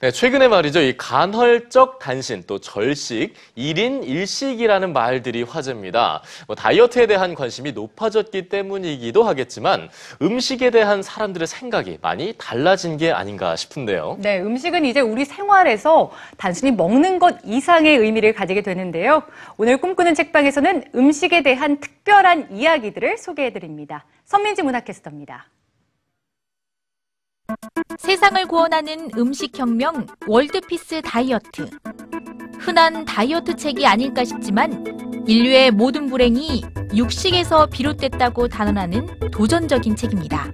네, 최근에 말이죠. 이 간헐적 단신 또 절식, 1인 1식이라는 말들이 화제입니다. 뭐 다이어트에 대한 관심이 높아졌기 때문이기도 하겠지만 음식에 대한 사람들의 생각이 많이 달라진 게 아닌가 싶은데요. 네, 음식은 이제 우리 생활에서 단순히 먹는 것 이상의 의미를 가지게 되는데요. 오늘 꿈꾸는 책방에서는 음식에 대한 특별한 이야기들을 소개해 드립니다. 선민지 문화캐스터입니다. 세상을 구원하는 음식혁명 월드피스 다이어트. 흔한 다이어트 책이 아닐까 싶지만 인류의 모든 불행이 육식에서 비롯됐다고 단언하는 도전적인 책입니다.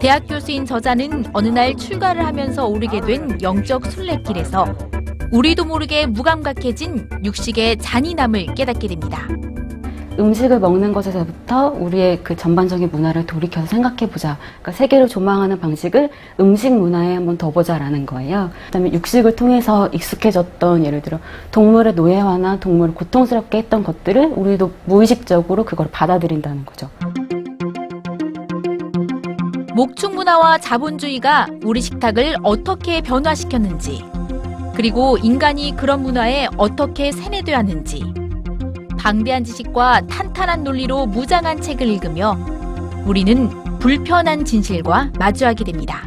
대학 교수인 저자는 어느 날 출가를 하면서 오르게 된 영적 순례길에서 우리도 모르게 무감각해진 육식의 잔인함을 깨닫게 됩니다. 음식을 먹는 것에서부터 우리의 그 전반적인 문화를 돌이켜서 생각해 보자. 그러니까 세계를 조망하는 방식을 음식 문화에 한번 더 보자라는 거예요. 그다음에 육식을 통해서 익숙해졌던 예를 들어 동물의 노예화나 동물을 고통스럽게 했던 것들을 우리도 무의식적으로 그걸 받아들인다는 거죠. 목축 문화와 자본주의가 우리 식탁을 어떻게 변화시켰는지, 그리고 인간이 그런 문화에 어떻게 세뇌되어 왔는지, 방대한 지식과 탄탄한 논리로 무장한 책을 읽으며 우리는 불편한 진실과 마주하게 됩니다.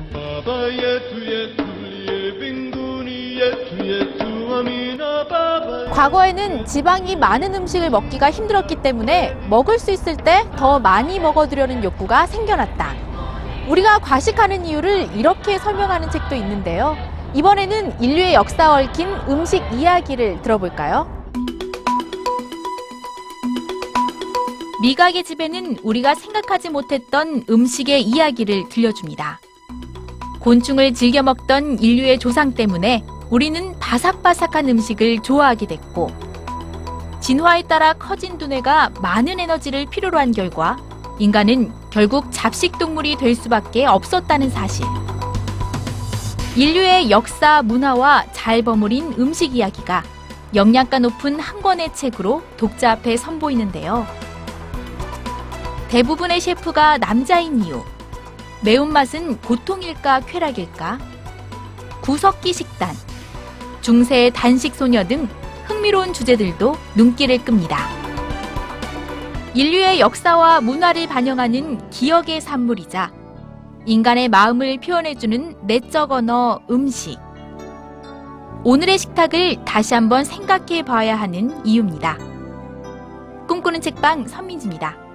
과거에는 지방이 많은 음식을 먹기가 힘들었기 때문에 먹을 수 있을 때 더 많이 먹어두려는 욕구가 생겨났다. 우리가 과식하는 이유를 이렇게 설명하는 책도 있는데요. 이번에는 인류의 역사와 얽힌 음식 이야기를 들어볼까요? 미각의 집에는 우리가 생각하지 못했던 음식의 이야기를 들려줍니다. 곤충을 즐겨 먹던 인류의 조상 때문에 우리는 바삭바삭한 음식을 좋아하게 됐고, 진화에 따라 커진 두뇌가 많은 에너지를 필요로 한 결과, 인간은 결국 잡식 동물이 될 수밖에 없었다는 사실. 인류의 역사, 문화와 잘 버무린 음식 이야기가 영양가 높은 한 권의 책으로 독자 앞에 선보이는데요. 대부분의 셰프가 남자인 이유. 매운맛은 고통일까 쾌락일까? 구석기 식단, 중세 단식 소녀 등 흥미로운 주제들도 눈길을 끕니다. 인류의 역사와 문화를 반영하는 기억의 산물이자 인간의 마음을 표현해주는 내적 언어 음식. 오늘의 식탁을 다시 한번 생각해 봐야 하는 이유입니다. 꿈꾸는 책방 선민지입니다.